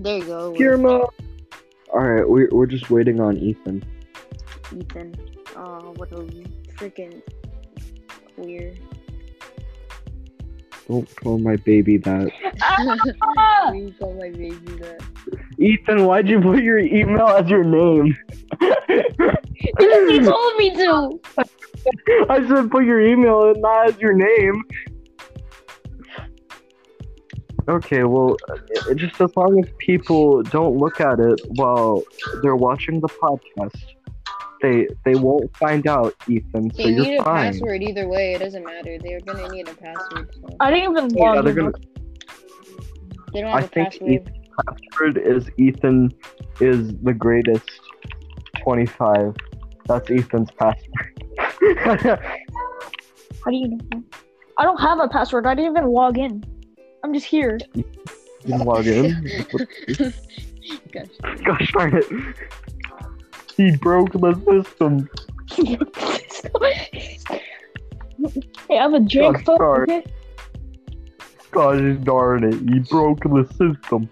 There you go. Kirma. All right, we're we're just waiting on Ethan. Ethan. Oh, what a freaking queer. Don't call my baby that. Why you call my baby that? Ethan, why'd you put your email as your name? Because he told me to. I said put your email and not as your name. Okay, well, uh, just as long as people don't look at it while they're watching the podcast, they they won't find out, Ethan. So They you're need a fine. password either way. It doesn't matter. They're gonna need a password. So. I didn't even Yeah, log they're in. gonna. They don't have a think password. Ethan's password is Ethan is the greatest. Twenty five. That's Ethan's password. How do you know? I don't have a password. I didn't even log in. I'm just here. you can log in. Gosh. Gosh darn it. He broke the system. hey, I have a drink. Sorry. okay? Gosh darn it, he broke the system.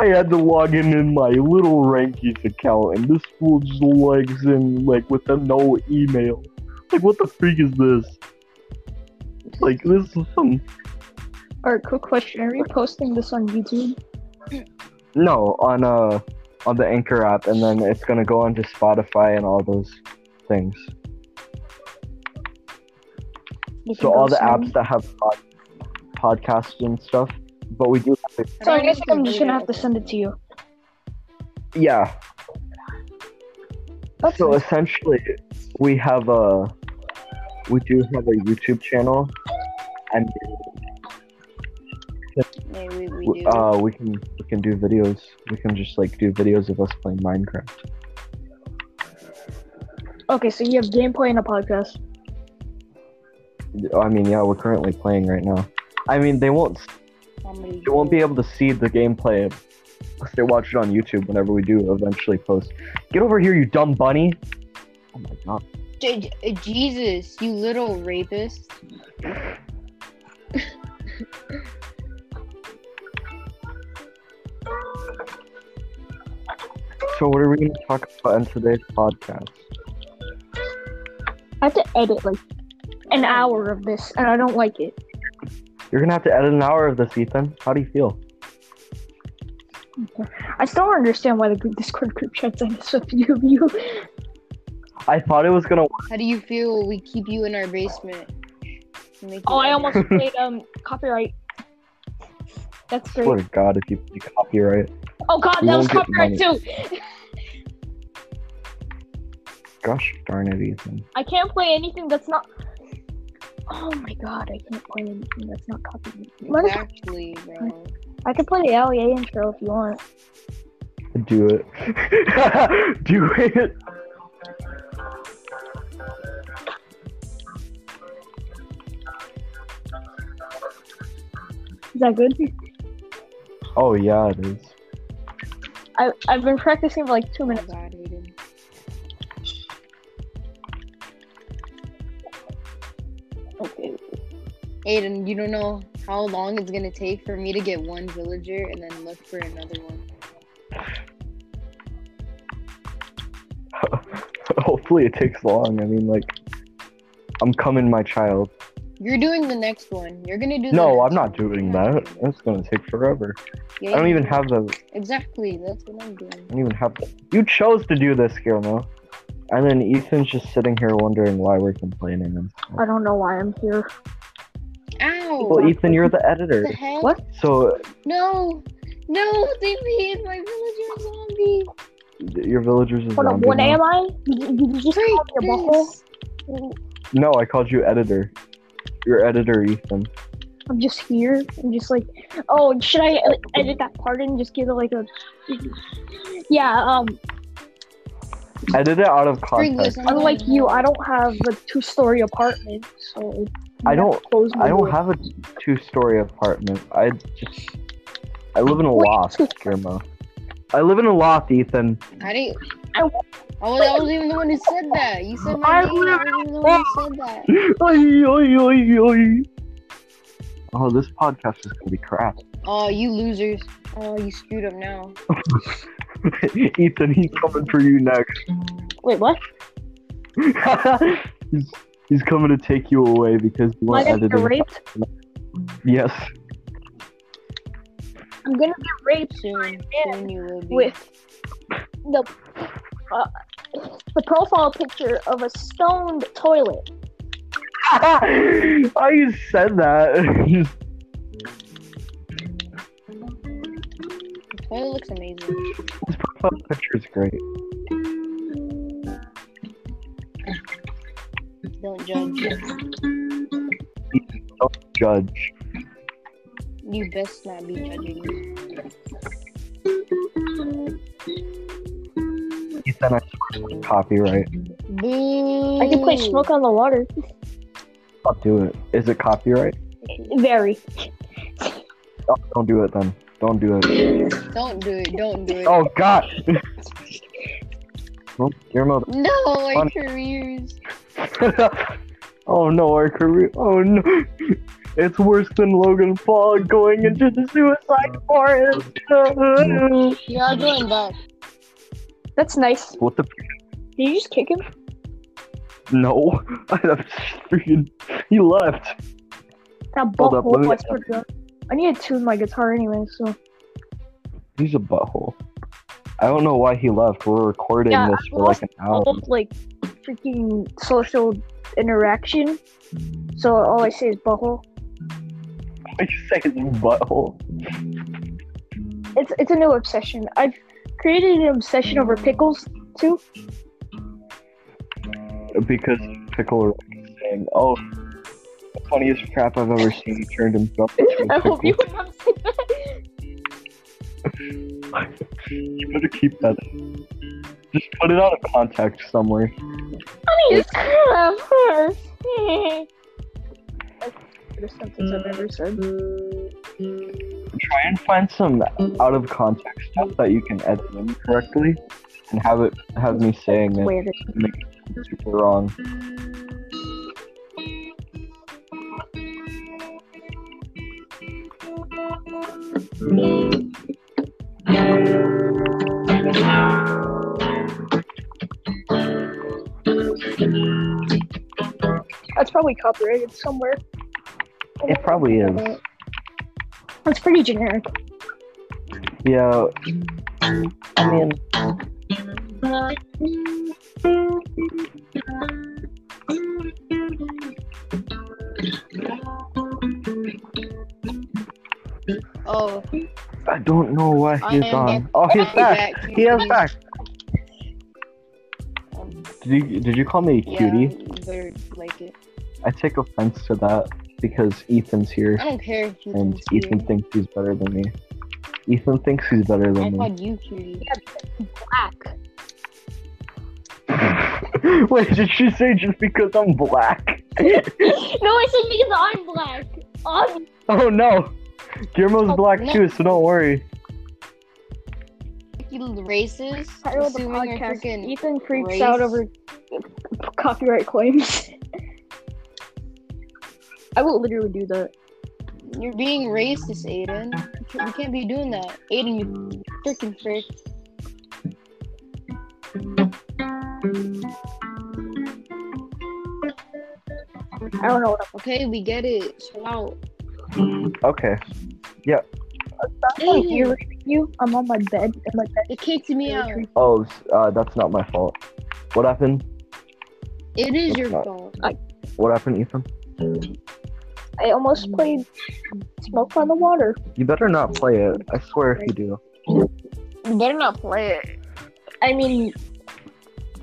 I had to log in in my little Rankies account, and this fool just logs in like with a no email. Like, what the freak is this? Like, this is some. Alright, quick question. Are you posting this on YouTube? No, on uh, on the Anchor app, and then it's gonna go onto Spotify and all those things. You So can all go the apps that have pod- podcasts and stuff. But we do have So I guess I'm just gonna have to send it to you. yeah. That's So nice. essentially, we have a we do have a YouTube channel, and Yeah, we, we do. uh, we can we can do videos. We can just like do videos of us playing Minecraft. Okay, so you have gameplay and a podcast. I mean, yeah, we're currently playing right now. I mean, they won't How they won't be able to see the gameplay unless they watch it on YouTube whenever we do eventually post. Get over here, you dumb bunny! Oh my god. J- J- Jesus, you little rapist. So what are we going to talk about in today's podcast? I have to edit like an hour of this, and I don't like it. You're gonna have to edit an hour of this, Ethan. How do you feel? I still don't understand why the Discord group chat sent us a few of you. I thought it was gonna How do you feel we keep you in our basement? Oh, I almost played um copyright. That's great. swear to God if you, you copyright. Oh god, that was copyright too. Gosh darn it, Ethan. I can't play anything that's not. Oh my god, I can't play anything that's not copyright. What if- Exactly, bro. I can play the LEA intro if you want. Do it. Do it. Is that good? Oh yeah, it is. I I've been practicing for like two my minutes. God, Okay. Aiden, you don't know how long it's gonna take for me to get one villager and then look for another one. Hopefully it takes long. I mean, like, I'm coming, my child. You're doing the next one. You're gonna do. the No, next I'm not one. doing You're that. That's gonna take forever. Yeah, I don't even have the. Exactly, that's what I'm doing. I don't even have. The, you chose to do this, Guillermo. And then Ethan's just sitting here wondering why we're complaining. I don't know why I'm here. Ow! Well, Ethan, you're the editor. the hell? What? So No! No! They made my villager zombie! your villagers is Hold on, zombie what now? am I? Did you, did you just call me a butthole? No, I called you editor. You're editor, Ethan. I'm just here. I'm just like, oh, should I uh, edit that part and just give it like a? Yeah. Um. Edit it out of Springless, context. I'm Unlike you. I don't have a two-story apartment, so I don't- Close I don't door. have a two-story apartment. I just I live in a loft, two- I live in a loft, Ethan. How do you. I- Oh, I wasn't even the one who said that. You said my I name. I wasn't even the one who said that. Oi, oi, oi, oi. Oh, this podcast is gonna be crap. Oh, you losers. Oh, you screwed up now. Ethan, he's coming for you next. Wait, what? he's, he's coming to take you away because you Am I gonna get editing. raped? Yes. I'm gonna get raped Soon, soon you will be. with the uh, the profile picture of a stoned toilet. I said that. The toilet looks amazing. this profile picture is great. Don't judge. Don't judge. You best not be judging me. Ethan, I swear it's copyright. Boo! I can play smoke on the water. I'll do it. Is it copyright? Very. Oh, don't do it then. Don't do it. Don't do it. Don't do it. Oh God. well, your mother. No, our Fun- careers. oh no, our career. Oh no. It's worse than Logan Paul going into the suicide forest. You are going back. That's nice. what the? Did you just kick him? No. I left freaking. He left. That Hold butthole was pretty good. I need to tune my guitar anyway, so He's a butthole. I don't know why he left. We're recording Yeah, this for like an hour. all like freaking social interaction. So all I say is butthole. I just say his butthole. It's it's a new obsession. I've created an obsession over pickles too. Because Pickle is saying, "Oh, the funniest crap I've ever seen." He turned himself into a I hope you would not say that. You better keep that. Just put it out of context somewhere. Funniest crap first. That's the sentence I've ever said. Try and find some out of context stuff that you can edit in correctly, and have it have me saying it it super wrong. That's probably copyrighted somewhere. It probably is. That's pretty generic. Yeah. I mean, Oh, I don't know why I he's am on. back. Oh, he's back. back. He is back. Did you did you call me a cutie? you better like it. I take offense to that because Ethan's here I don't care if you and think Ethan cute. thinks he's better than me. Ethan thinks he's better I than me. called you cutie. Black. Wait, did she say just because I'm black? no, I said because I'm black. I'm Oh no, Guillermo's Oh, black no. too, so don't worry. You racist. title the Assuming you're freaking Ethan freaks race. out over copyright claims. I will literally do that. You're being racist, Aiden. You can't, be doing that. Aiden, you freaking frick. I don't know what Okay, we get it. Chill out. Okay. I'm Aiden, you. I'm on my bed and my bed. it kicked me out. Oh, uh, that's not my fault. What happened? It is It's your not. fault. What happened, Ethan? I almost played Smoke on the Water. You better not play it. I swear if you do. You better not play it. I mean,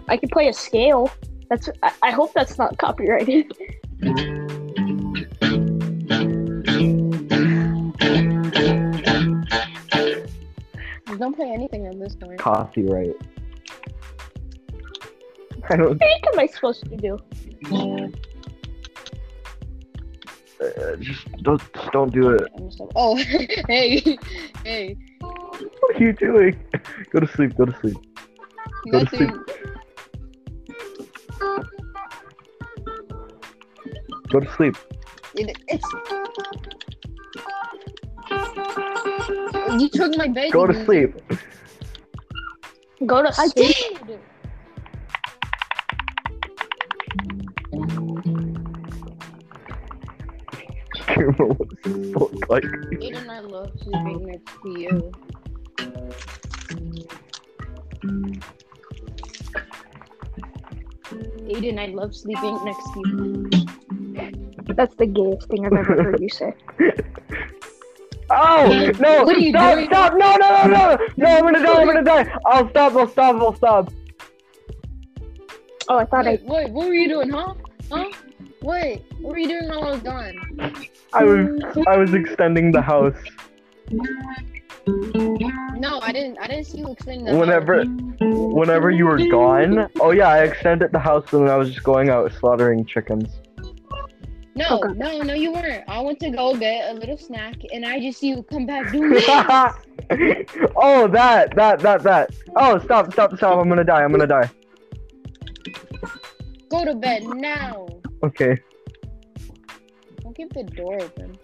I could play a scale. That's. I, I hope that's not copyrighted. don't play anything at this point. Copyright. I don't. What am I supposed to do? Uh, just don't. Just don't do it. I'm just like, oh, hey, hey. What are you doing? Go to sleep. Go to sleep. You Go got to sleep. Go to sleep. It, it's you took my bed. Go to sleep. Go to I sleep. did. What does this look like? Aiden, I love sleeping next to you. Aiden, I love sleeping next to you. That's the gayest thing I've ever heard you say. Oh no! What are you stop! doing? Stop! No! No! No! No! No! I'm gonna die! I'm gonna die! I'll stop! I'll stop! I'll stop! Oh, I thought I. Wait, wait, what were you doing, huh? Huh? Wait, what were you doing while I was gone? I was I was extending the house. No, I didn't. I didn't see you extending the Whenever whenever you were gone. Oh yeah, I extended the house and then I was just going out slaughtering chickens. No, Okay. no, no, you weren't. I went to go get a little snack, and I just see you come back doing this. oh that that that that. Oh stop stop stop! I'm gonna die! I'm gonna die. Go to bed now. Okay. Don't keep the door open.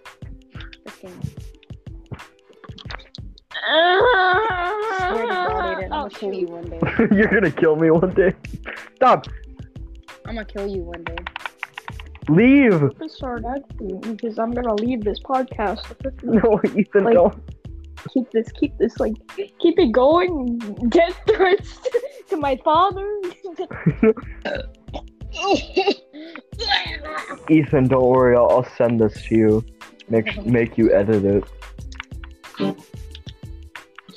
God, I'm gonna kill you one day. You're gonna kill me one day. Stop! I'm gonna kill you one day. Leave! Start acting because I'm gonna leave this podcast. No, Ethan, Like- don't. Keep this, keep this, like, keep it going. Get threats to my father. Ethan, don't worry. I'll, I'll send this to you. Make uh-huh. make you edit it. I'm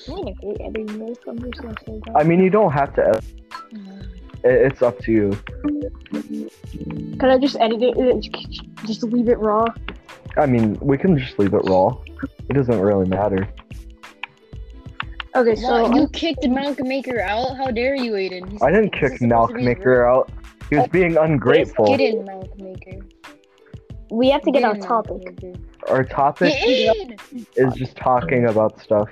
gonna hate editing this. I'm just gonna say that. I mean, you don't have to. Edit. Mm. It, it's up to you. Can I just edit it? Just leave it raw. I mean, we can just leave it raw. It doesn't really matter. Okay, so What? You kicked Malcolm Maker out? How dare you, Aiden? He's- I didn't kick supposed to Malcolm Maker out. He was being ungrateful. Get in, Malcolm Maker. we have to get Get on topic. Maker. Our topic is just talking about stuff.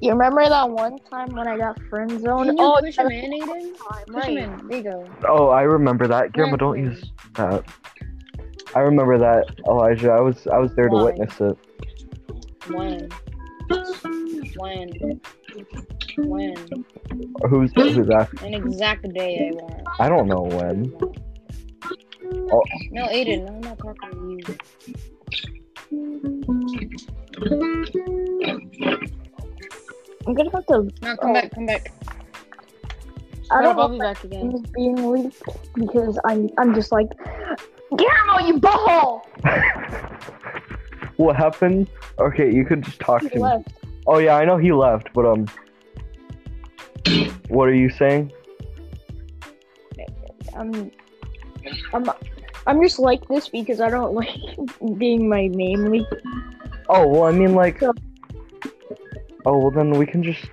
You remember that one time when I got friend zoned? Oh, push him in, Aiden? Push him right. in. There you go. Oh, I remember that. Guillermo, don't use that. I remember that, Elijah. I was I was there to Why? witness it. When? When? When? Who's who's asking? An exact day I want. I don't know when. Oh. No, Aiden, I'm not talking to you. I'm gonna have to. No, come Oh. back, come back. I don't I'll know be back again. things being leaked because I'm I'm just like, Guillermo, you butthole. what happened? Okay, you could just talk He to me. Oh yeah, I know he left, but um, what are you saying? I'm, I'm, I'm just like this because I don't like being my name leaked. Oh well, I mean like. So- Oh well, then we can just.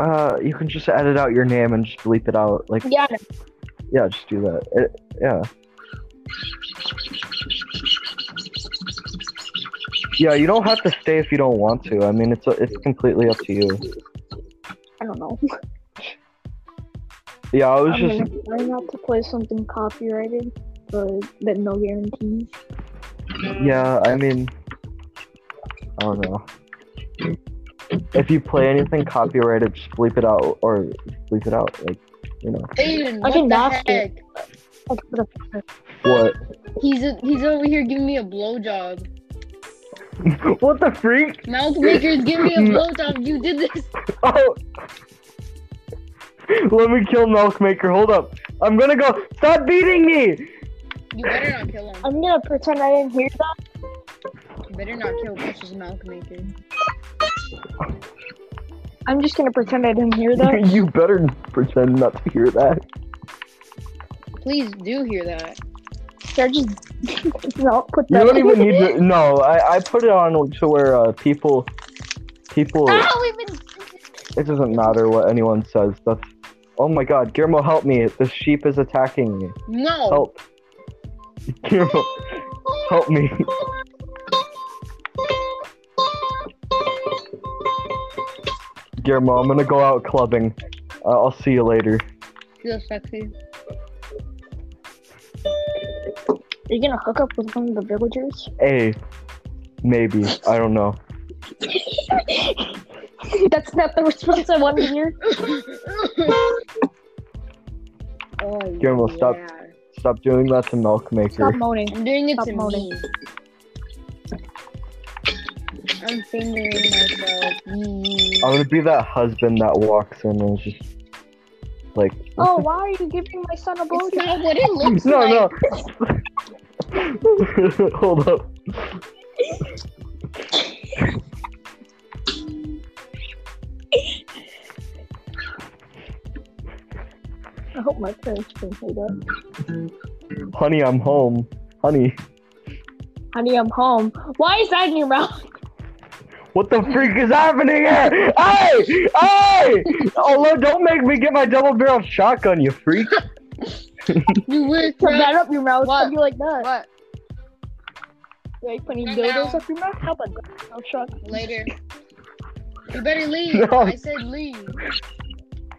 Uh, you can just edit out your name and just bleep it out. Like, Yeah, yeah, just do that. It, yeah. Yeah, you don't have to stay if you don't want to. I mean, it's it's completely up to you. I don't know. Yeah, I was I'm just gonna not to play something copyrighted, but but no guarantees. Yeah, I mean, I don't know. If you play anything copyrighted, just bleep it out or bleep it out. Like, you know, Aiden, I can the heck? it. Like, for the- what? He's a, he's over here giving me a blowjob. what the freak? Malcolm Maker's giving me a blowjob. You did this. Oh, let me kill Milkmaker. Hold up. I'm gonna go. Stop beating me. You better not kill him. I'm gonna pretend I didn't hear that. You better not kill Precious Malcolm Maker. I'm just gonna pretend I didn't hear that. you better pretend not to hear that. Please do hear that. Should I just no put that? You don't even need to. No, I, I put it on to where uh, people, people. Ow, even. It doesn't matter what anyone says. That's. Oh my God, Guillermo, help me! The sheep is attacking me. No. Help, Guillermo, help me! Guillermo, I'm gonna go out clubbing. Uh, I'll see you later. Feel sexy. Are you gonna hook up with one of the villagers? A. Maybe. I don't know. That's not the response I wanted to hear. oh, Guillermo, stop. yeah. Stop doing that to Milk Maker. Stop moaning. I'm doing it Stop to moaning. me. I'm fingering myself. Mm. I'm gonna be that husband that walks in and is just like. Oh, why are you giving my son a It's blowjob? not what it looks no, like. no. Hold up. I hope my parents can say that. Honey, I'm home. Honey, Honey, I'm home. Why is that in your mouth? What the freak is happening here? Hey! Hey! Oh, look, don't make me get my double barrel shotgun, you freak. You would Put that up your mouth. What? How do you like that? What? Like putting Not dildos now. up your mouth? How about that? Oh, shut. Later. You better leave. No. I said leave.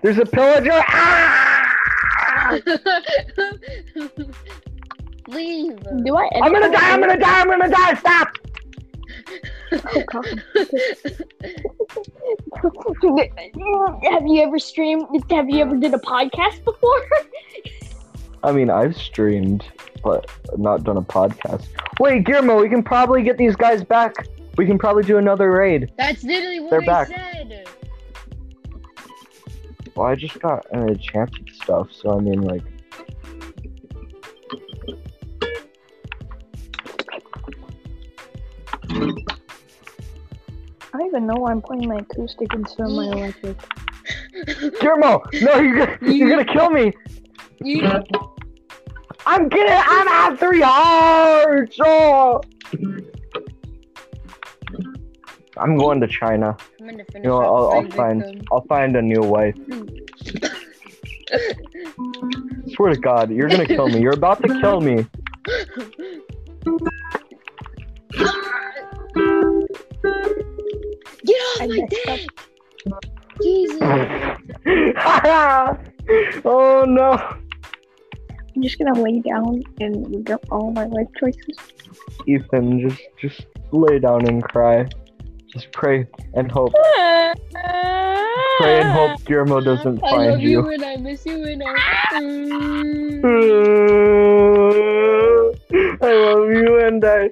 There's a pillager. Ah! leave. Do I? I'm gonna die, I'm gonna die, I'm gonna die, stop! Oh, God. have you ever streamed? Have you ever did a podcast before? I mean, I've streamed, but not done a podcast. Wait, Guillermo, we can probably get these guys back. We can probably do another raid. That's literally what They're I back. said. Well, I just got an enchanted stuff, so I mean, like, I don't even know why I'm playing my acoustic instead of my electric. Guillermo, no, you're gonna, you're gonna kill me. You, I'm getting, I'm at three hearts. Oh. I'm going to China. I'm gonna finish You know, up I'll, I'll my find, victim. I'll find a new wife. Swear to God, you're gonna kill me. You're about to kill me. Get off I my messed up. dick! Jesus. oh no. I'm just gonna lay down and regret all my life choices. Ethan, just just lay down and cry. Just pray and hope. Pray and hope Guillermo doesn't I love find you. you. and I miss you and I. I love you and I.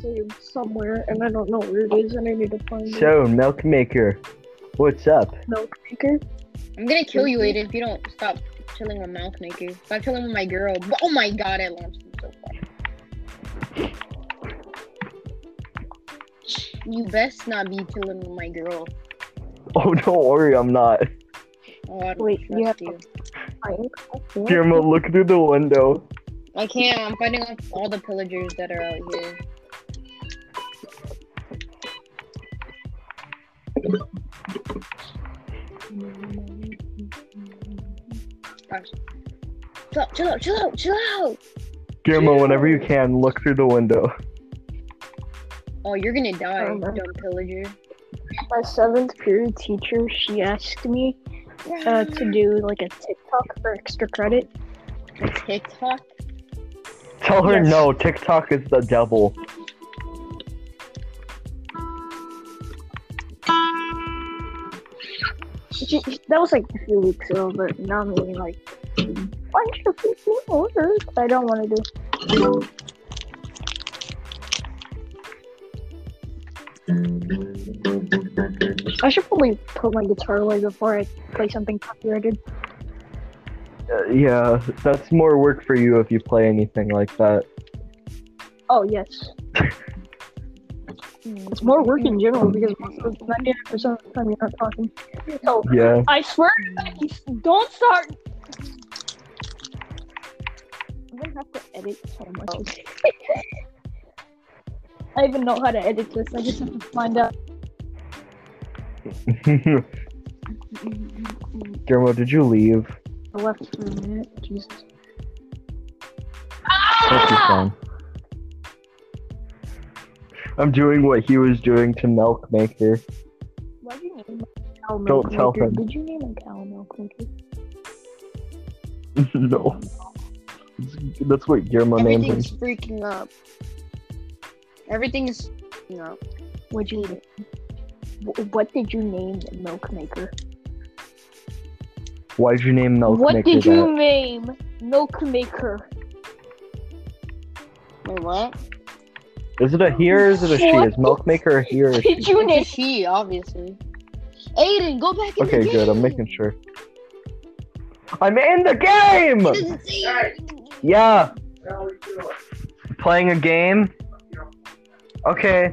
saved somewhere, and I don't know where it is, and I need to find it. so, Milk Maker, what's up? Milk maker. I'm gonna kill you, Aiden, if you don't stop chilling with Mouth Maker. Stop chilling with my girl. Oh my god, I launched him so far. You best not be chilling with my girl. Oh, don't worry, I'm not. Oh, I don't Wait, you have- you. Minecraft. Guillermo, look through the window. I can't. I'm fighting off all the pillagers that are out here. Gosh. Chill out, chill out, chill out, chill out! Guillermo, whenever you can, look through the window. Oh, you're gonna die, Oh, dumb pillager. My seventh period teacher, she asked me uh, to do like a TikTok for extra credit. TikTok? Tell her Yes. no, TikTok is the devil. She, that was like a few weeks ago, but now I'm getting like bunch of people orders I don't want to do. I should probably put my guitar away before I play something copyrighted. Uh, yeah, that's more work for you if you play anything like that. Oh yes, it's more work in general because ninety nine percent of the time you're not talking. So Yeah. I swear, you don't start. I'm gonna have to edit so much. I even know how to edit this. I just have to find out. Guillermo, did you leave? I left for a minute. Jesus. Hope he's fine. I'm doing what he was doing to Milk Maker. Why'd you name a cow Don't milk tell maker? him. Did you name a cow milk maker? no. That's what Guillermo named him. Everything's freaking up. Everything is freaking up. What'd you wh- What did you name the milk maker? Why did you name Milk what Maker did you that? name milk maker? Wait, what? Is it a he or is it a she? What? Is Milk Maker a he or a she? Did you It's a name? she, obviously. Aiden, go back in Okay, the good. I'm making sure. I'm in the game! It doesn't say Yeah. Playing a game? Okay.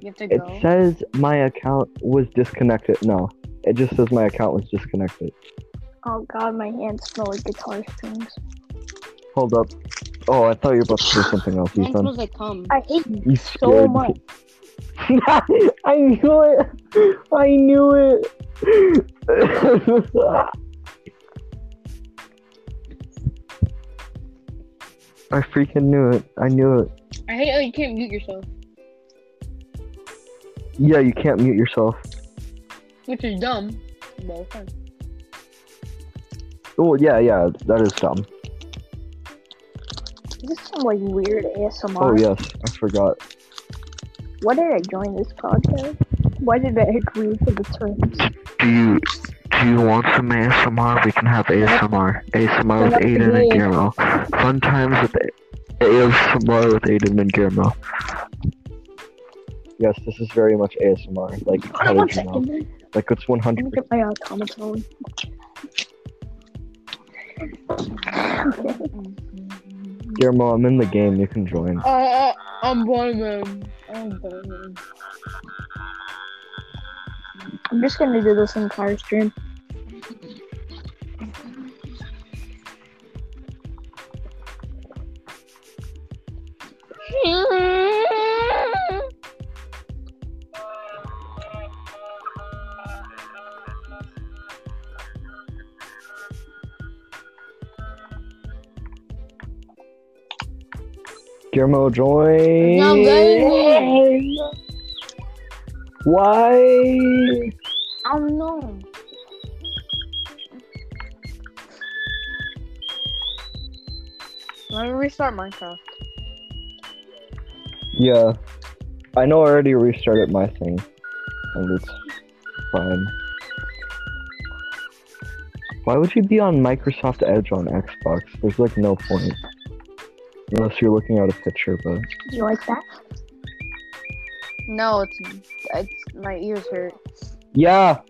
You It go. says my account was disconnected. No. It just says my account was disconnected. Oh god, my hands smell like guitar strings. Hold up. Oh, I thought you were about to say something else, Mine Ethan. smells like cum. I hate you You so much. I knew it. I knew it. I freaking knew it. I knew it. I hate how you can't mute yourself, Yeah, you can't mute yourself. which is dumb. Well, fine. Oh, yeah, yeah, that is dumb. This is some like weird ASMR. Oh, yes, I forgot. Why did I join this podcast? Why did I agree to the terms? Do you do you want some ASMR? We can have ASMR. ASMR with Turn up the Aiden and game. Guillermo. Fun times with ASMR with Aiden and Guillermo. Yes, this is very much ASMR. Like, Hold how did you know? Like, it's Let me 100%. get my automaton. Okay. Guillermo, I'm in the game. You can join. Uh, I'm one of. I'm one. I'm just gonna do this entire stream. Guillermo, join. Now, baby. Why? I don't know. Let me restart Minecraft. Yeah. I know I already restarted my thing. And it's fine. Why would you be on Microsoft Edge on Xbox? There's like no point. Unless you're looking at a picture, but Do you like that? No, it's it's my ears hurt. yeah.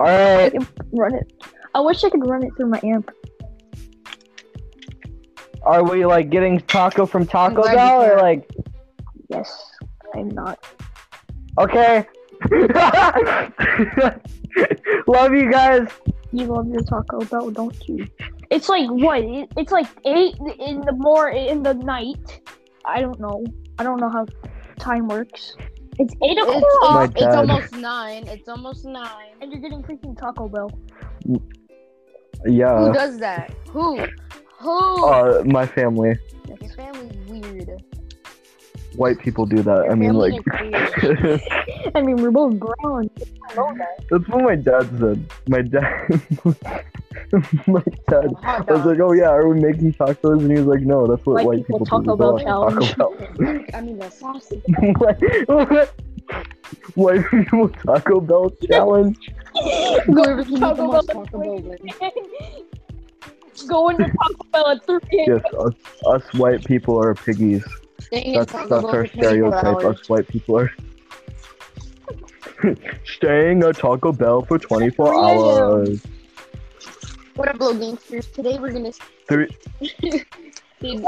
All I can run it. I wish I could run it through my amp. Are we like getting taco from Taco Bell or like Yes, I'm not. okay? Love you guys. You love your Taco Bell, don't you? It's like what? It's like eight in the more in the night. I don't know. I don't know how time works. It's eight o'clock, My it's, it's dad. almost nine. It's almost nine. and you're getting freaking Taco Bell. Yeah. Who does that? Who? Who? Uh, my family. Your family's weird. White people do that. Your I mean, like. I mean, we're both brown. I know that. That's what my dad said. My dad. my dad. Oh Hot I was like, oh yeah, are we making tacos? And he was like, no, that's what White white, people people, Taco do. Bell They challenge. Taco Bell. I mean the sausage. what? What? White people Taco Bell challenge? Whoever can Taco Bell. Taco Bell wins. Going to Taco Bell at 3 a.m. Yes, us, us white people are piggies. Staying That's Taco that's Bell our stereotype. Us white people are staying at Taco Bell for 24 hours. What up, little gangsters? Today we're gonna. Three. Today We,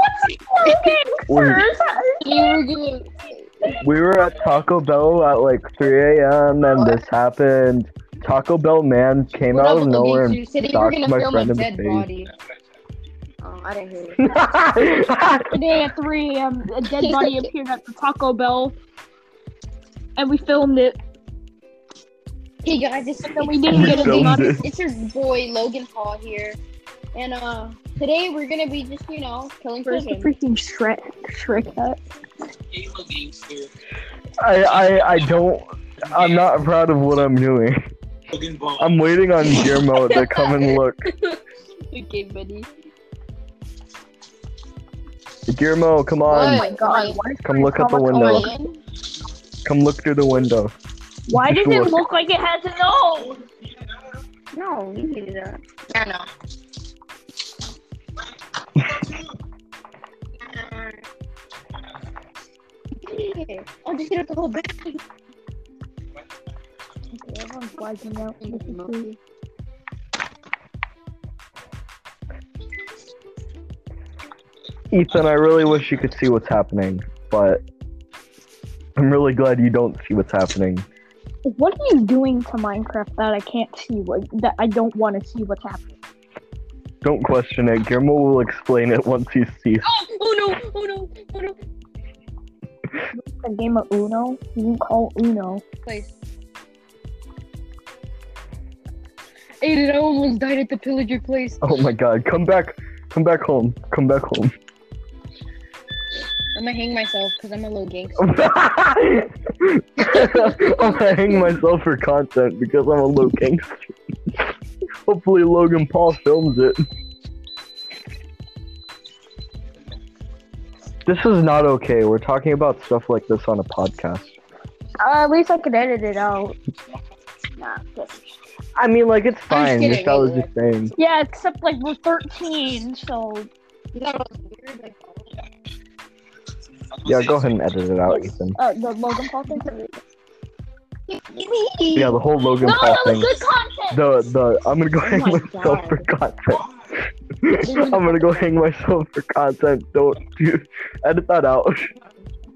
we're gonna. we were at Taco Bell at like 3 a.m. and this happened. Taco Bell man came What out of nowhere and gangsters? Today we're socked gonna my film friend a in the face. body. Oh, I didn't hear it. Today at 3 a.m., a dead body appeared at the Taco Bell, and we filmed it. Hey guys, it's, And then we it's, didn't get a big it's, it's your boy Logan Paul here, and uh, today we're gonna be just you know killing Where's the freaking Shrek, Shrek hat? I, I I don't. I'm not proud of what I'm doing. I'm waiting on Guillermo to come and look. okay, buddy. Guillermo, come on. Oh my god, Come look at the window. Am I in? Come look through the window. Why does it look. look like it has a nose? No, you can do that. Yeah, no. Yeah. Oh, just get out the whole bag. Okay, everyone's wiping out. This is weird. Ethan, I really wish you could see what's happening, but I'm really glad you don't see what's happening. What are you doing to Minecraft that I can't see? What that I don't want to see what's happening? Don't question it. Guillermo will explain it once he sees. Oh, oh no, oh no, oh no. A game of Uno? You can call Uno. Place. Aiden, I almost died at the pillager place. Oh my god, come back. Come back home. Come back home. I'm gonna hang myself because I'm a little gangster. I'm gonna hang myself for content because I'm a low gangster. Hopefully Logan Paul films it. This is not okay. We're talking about stuff like this on a podcast. Uh, at least I can edit it out. Nah. I mean, like it's fine. kidding, Just I was Ava. just saying. Yeah, except like we're 13, so You thought it was weird? Like, Yeah, go ahead and edit it out, Ethan. uh, the Logan Paul thing. Yeah, the whole Logan No, Paul thing. good content. The the I'm gonna go hang my myself God. for content. I'm gonna go hang myself for content. Don't you edit that out.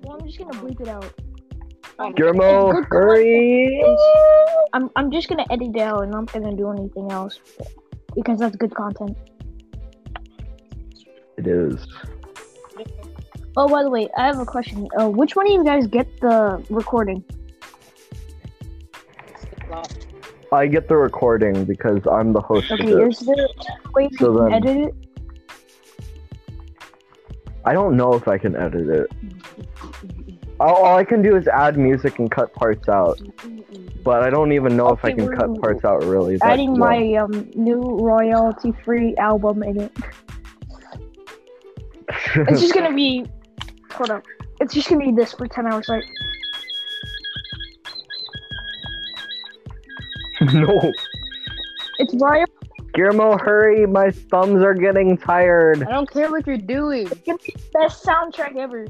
Well, I'm just gonna bleep it out. Guillermo, Good hurry! I'm I'm just gonna edit it out, and I'm not gonna do anything else because that's good content. It is. Oh, by the way, I have a question. Uh, which one of you guys get the recording? I get the recording because I'm the host Okay, of it. is there a way you So can then- edit it? I don't know if I can edit it. All, all I can do is add music and cut parts out, but I don't even know if I can cut parts out really. Adding well. my um new royalty-free album in it. It's just gonna be. Hold up. It's just gonna be this for ten hours. Like, no, it's royal. Guillermo, hurry! My thumbs are getting tired. I don't care what you're doing. It's gonna be the best soundtrack ever.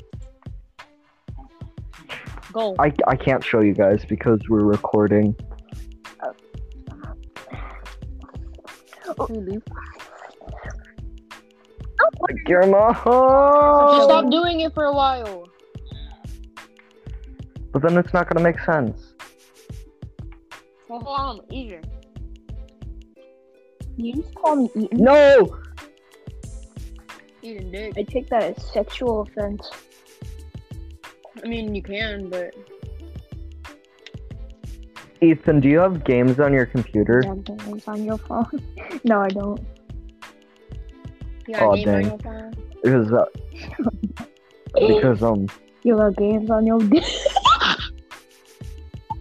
Go. I, I can't show you guys because we're recording. Guillermo, Just stop oh! doing it for a while. but then it's not gonna make sense. Well, hold on, easier. You just call me Eaton. No! Eating dick. I take that as sexual offense. I mean, you can, but Ethan, do you have games on your computer? Yeah, games on your phone. no, I don't. You got Aw, a game on dang. Because, uh, because um, You have games on your.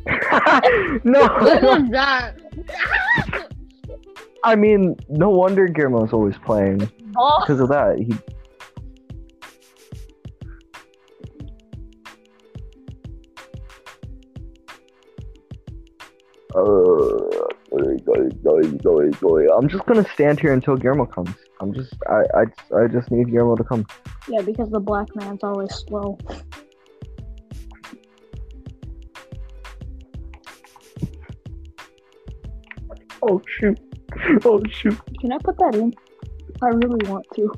What no, was that? I mean, no wonder Guillermo's always playing oh, because of that. He Uh, I'm just gonna stand here until Guillermo comes. I'm just, I, I, I just need Guillermo to come. yeah, because the black man's always slow. Oh shoot! Oh shoot! Can I put that in? I really want to.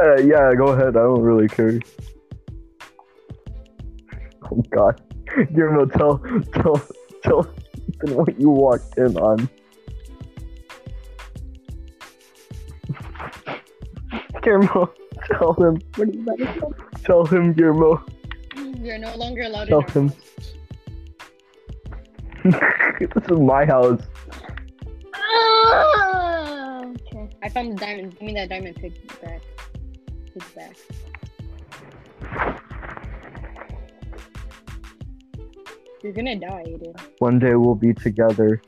Uh, yeah, go ahead. I don't really care. Oh God, Guillermo, tell, tell, tell Ethan what you walked in on. Guillermo, tell him, What is that? tell him, Guillermo, You're no longer allowed tell in our him. this is my house. Ah, okay. I found the diamond. Give me that diamond pick back. Back. You're gonna die, Aiden. One day we'll be together.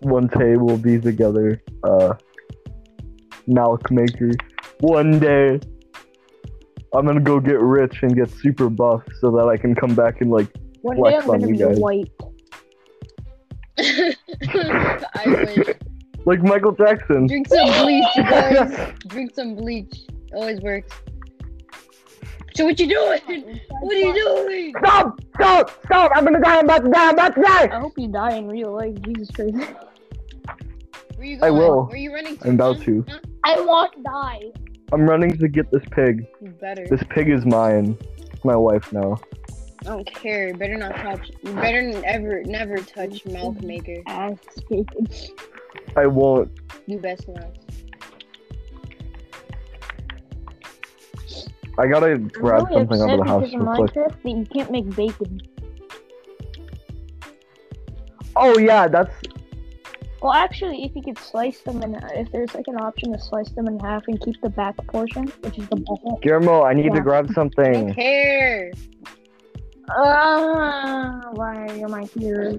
One day we'll be together. Uh, milk maker. One day, I'm gonna go get rich and get super buff so that I can come back and like. One day I'm on gonna you be guys. white. I wish. Like Michael Jackson. Drink some bleach, you guys. Drink some bleach. Always works. So what you doing? What are you doing? Stop! Stop! Stop! I'm gonna die! I'm about to die! I'm about to die! I hope you die in real life. Jesus Christ. Where you I going? will. Where you running to? I'm about huh? to. Huh? I won't die. I'm running to get this pig. You better. This pig is mine. It's my wife now. I don't care. You better not touch. You better never, never touch milk maker. I won't. You best not. I gotta grab really something out of the upset house because in real quick. Minecraft that you can't make bacon. Oh yeah, that's Well, actually, if you could slice them in, if there's like an option to slice them in half and keep the back portion, which is the bottom. Guillermo. I need Yeah. to grab I don't something. care. Ah, why am I here?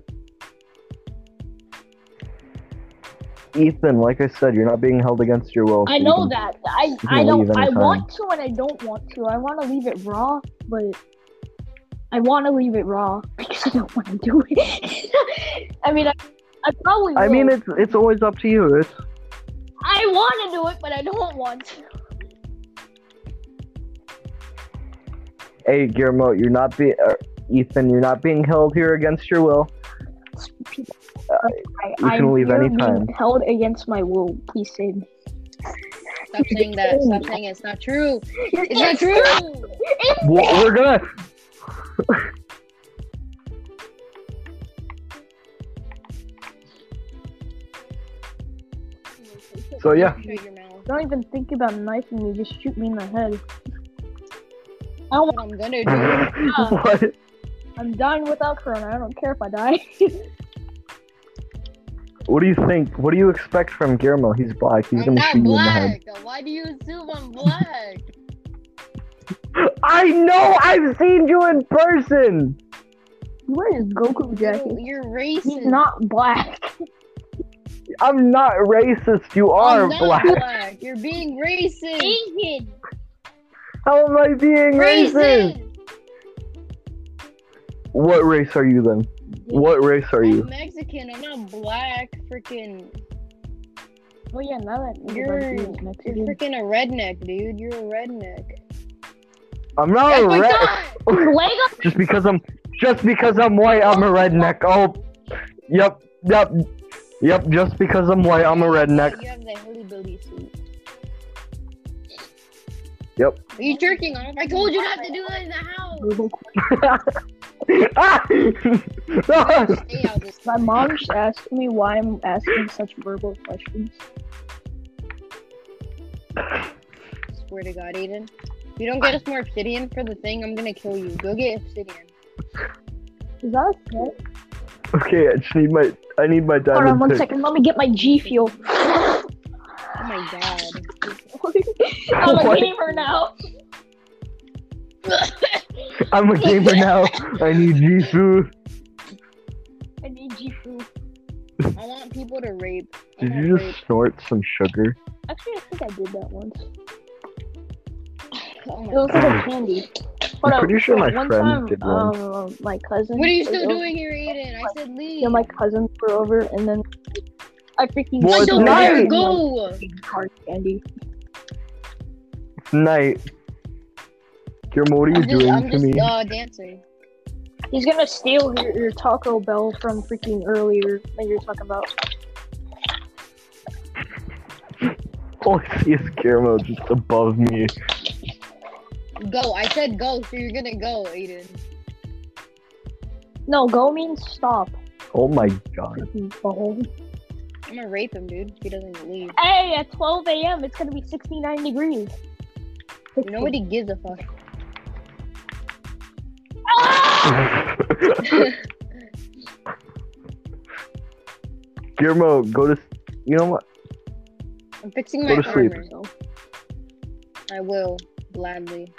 Ethan, like I said, you're not being held against your will. I so you know can- that. I can I don't. leave I want to and I don't want to. I want to leave it raw, but I want to leave it raw because I don't want to do it. I mean, I, I probably. Will. I mean, it's it's always up to you. It's I want to do it, but I don't want to. hey, Guillermo, you're not being uh, Ethan. You're not being held here against your will. I, you can I'm leave here anytime. being held against my will. Please say. me. Stop saying that. Stop saying it. It's not true. It's not true. Well, we're gonna. So, yeah. Shut your mouth. Don't even think about knifing me. Just shoot me in the head. I What don't want, I'm gonna do. what? I'm dying without corona. I don't care if I die. What do you think? What do you expect from Guillermo? He's black. He's I'm gonna not shoot you in the head. black. Why do you assume I'm black? I know. I've seen you in person. He wears Goku You're, jacket. you're racist. He's not black. I'm not racist. You are I'm not black. black. You're being racist. Asian. How am I being racist? Racist. What race are you then? What race are you? I'm you? Mexican. I'm not black. Freaking. Oh yeah, now that You're you're freaking a redneck, dude. You're a redneck. I'm not That's a my red. Just because I'm just because I'm white, I'm a redneck. Oh, yep, yep, yep. Just because I'm white, I'm a redneck. You have the hillbilly suit. Yep. Are you jerking off? I told you not to do that in the house. Ah! Stay out this My mom just asked me why I'm asking such verbal questions. Swear to God, Aiden. If you don't get us more obsidian for the thing, I'm gonna kill you. Go get obsidian. Is that okay? Okay, I just need my I need my Hold on diamond one pick. second. Let me get my G Fuel. Oh my God. I'm a gamer now. I'm a gamer now. I need Jisoo. I need G Fuel. I want people to rape. I Did want you rape. just snort some sugar? Actually, I think I did that once. Oh It was like a candy. I'm Hold on, pretty sure my one friend time, did one. Um, my cousin. What are you was still over- doing here, Aiden? I said leave. Yeah, my cousins were over, and then I freaking Well, I it's don't stole night. care. like, Go. hard candy. Night. Guillermo, what are you I'm just, doing I'm to just me? uh, dancing. He's gonna steal your, your Taco Bell from freaking earlier that you're talking about. All I see is Guillermo just above me. Go. I said go, so you're gonna go, Aiden. No, go means stop. Oh my god. I'm gonna rape him, dude. If he doesn't leave. Hey, at 12 a.m., it's gonna be 69 degrees. Nobody gives a fuck. Ah! Guillermo, go to. You know what? I'm fixing Go my to sleep. armor. I will gladly.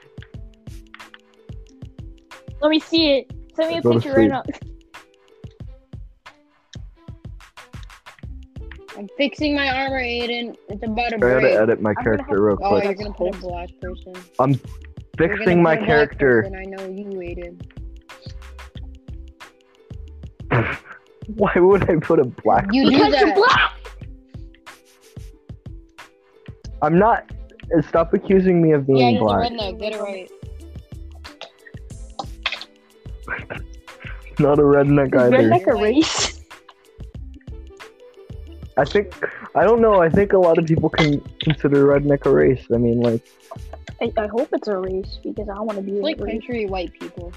Let me see it. Send me a picture right now. I'm fixing my armor, Aiden. It's about to break. I gotta edit my gonna character real Oh, quick. you're gonna put a black person. You're gonna Fixing my put a black character. And I know you, Aiden. Why would I put a black? You do that. black. I'm not. Stop accusing me of Yeah, being you're black. redneck. Get it right. Not a redneck Is either. redneck a race? I think I don't know. I think a lot of people can consider redneck a race. I mean, like I, I hope it's a race because I want to be It's in like race. country white people.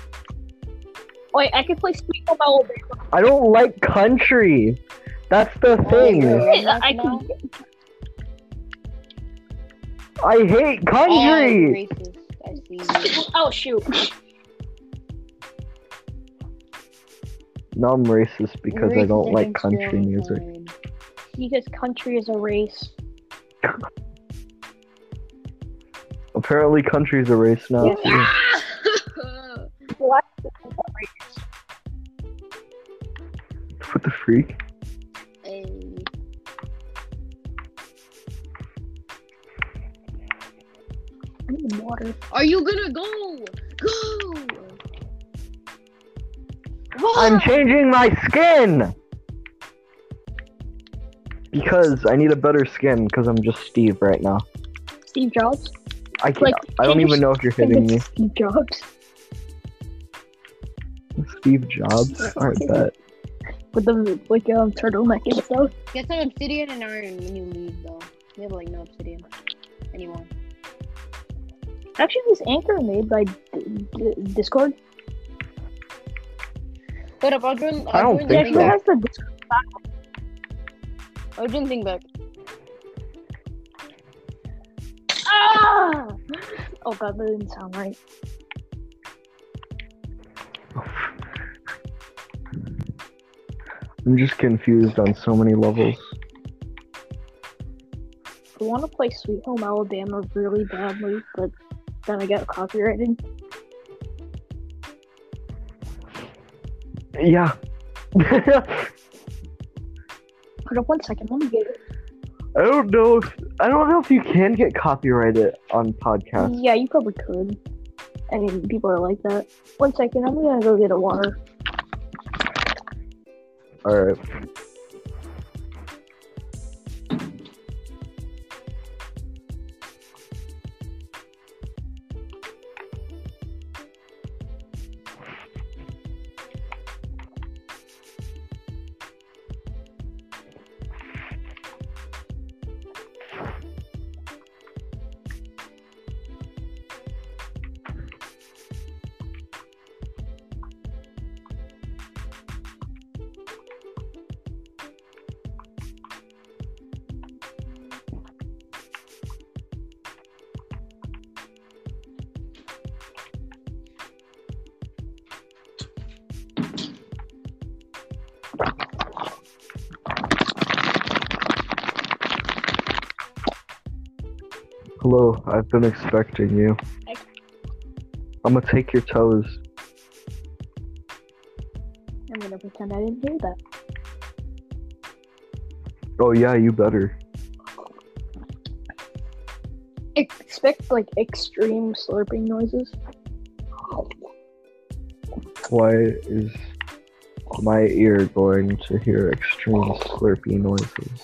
Wait, I could play Sweet Home Alabama. I don't like country. That's the thing. you're Wait, redneck I can. I hate country. racist. I see you. Oh shoot! No, I'm racist because I don't like country music. Because country is a race. Apparently, country's a race now. Yeah. too. Black is a race. What the freak? Water. Are you gonna go? Go! I'm changing my skin because I need a better skin because I'm just Steve right now. Steve Jobs. I can't. Like, I don't even know if you're hitting me. Steve Jobs. Steve Jobs. I bet. With the like um turtleneck and stuff. Get some obsidian and iron when you leave, though. We have like no obsidian anymore. Actually, this anchor made by D- D- Discord. Hold up, I'll. I don't join think the yeah, so. has the Discord. I'll join back. Ah! Oh god, that didn't sound right. I'm just confused on so many levels. I want to play Sweet Home Alabama really badly, but I get copyrighted. Yeah. Hold up one second, let me get it. I don't know if I don't know if you can get copyrighted on podcasts. Yeah, you probably could. I mean, people are like that. One second, I'm gonna go get a water. All right. Hello, I've been expecting you. I'm gonna take your toes. I'm gonna pretend I didn't hear that. Oh yeah, you better. Expect like extreme slurping noises. Why is my ear going to hear extreme slurpy noises?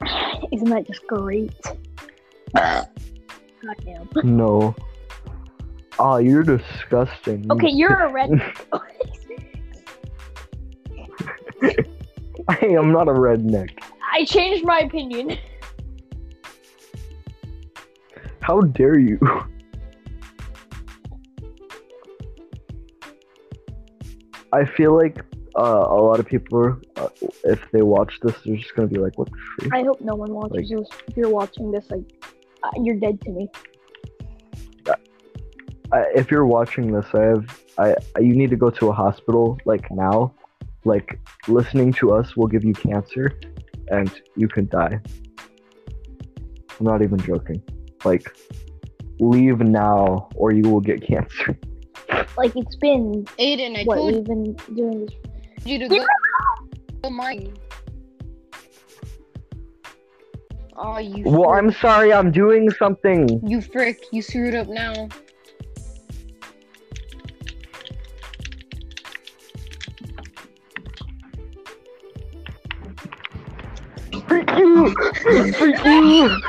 Isn't that just great? Goddamn. No. Ah, you're disgusting. Okay, you're a redneck. Hey, I'm not a redneck. I changed my opinion. How dare you? I feel like uh, a lot of people, uh, if they watch this, they're just gonna be like, "What the? I hope no one watches this. If you're watching this, like, Uh, you're dead to me. I, if you're watching this, I have, I, I, you need to go to a hospital like now. Like listening to us will give you cancer, and you can die. I'm not even joking. Like, leave now, or you will get cancer. Like it's been Aiden, I what told we've been doing this. you to go. go mine. Oh, you. Well, frick. I'm sorry, I'm doing something. You frick! You screwed up now. Freak you! Freak you!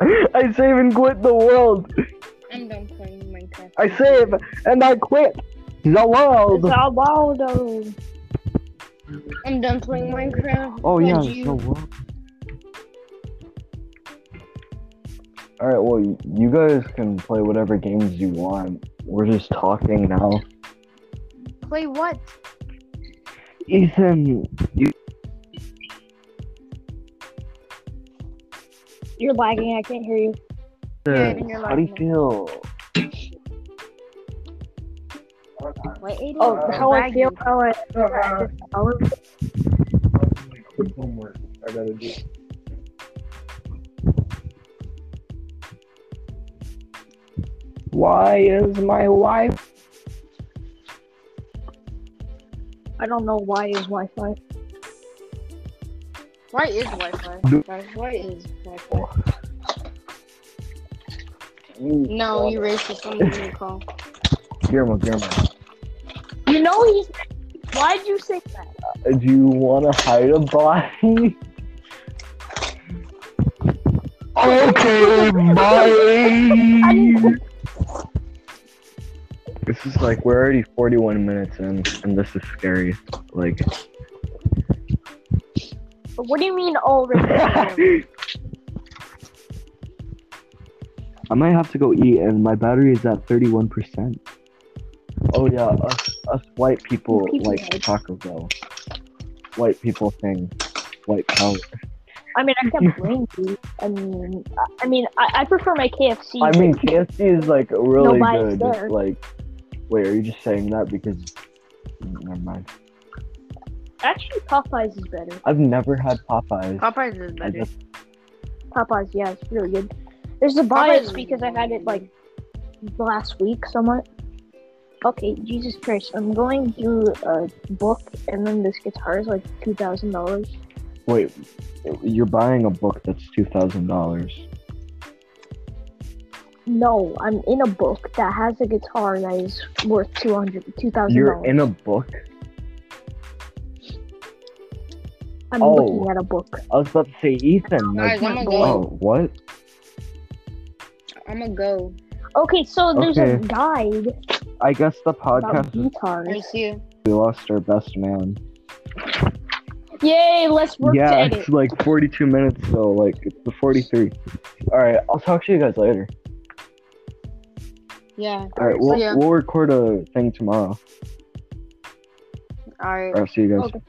I save and quit the world. I'm done playing Minecraft. I save and I quit the world. It's all wild, though. I'm done playing Minecraft. Oh yeah, Would you? the world. All right, well, you guys can play whatever games you want. We're just talking now. play what? Ethan, you You're lagging. I can't hear you. Yeah, I think you're how do you feel? Wait, Aiden. Oh, how I feel? How I how I- Homework. I gotta do. Why is my wife? I don't know why is Wi-Fi. Why is Wi-Fi? Guys, Why is Wi-Fi? No, you racist. I'm giving you a call. Guillermo, Guillermo. You know he's. Why'd you say that? Uh, Do you want to hide a body? okay, bye. This is like we're already 41 minutes in, and this is scary. Like, What do you mean already? I might have to go eat, and my battery is at 31%. Oh yeah, us, us white people People like like- Taco Bell. White people thing, white power. I mean, I can't blame you. I mean, I- I mean, I, I prefer my KFC. I mean, KFC is like really bias good. there. Like, wait, are you just saying that because? Never mind. actually, Popeyes is better. I've never had Popeyes. Popeyes is better. just, Popeyes, yeah, it's really good. There's a bias is because I had it like last week somewhat. Okay, Jesus Christ, I'm going through a book and then this guitar is like two thousand dollars. wait, you're buying a book that's two thousand dollars. No, I'm in a book that has a guitar that is worth two hundred, two thousand You're dollars. in a book. I'm Oh. looking at a book. I was about to say Ethan. Like, I'm gonna oh, go. what? I'm gonna go. Okay, so there's a guide I guess the podcast is guitars. I we lost our best man. Yay, less work to yeah, edit. it's like 42 minutes, so like it's the 43. All right, I'll talk to you guys later. Yeah. All right, we'll ya. we'll record a thing tomorrow. All right. All right, see you guys. Okay.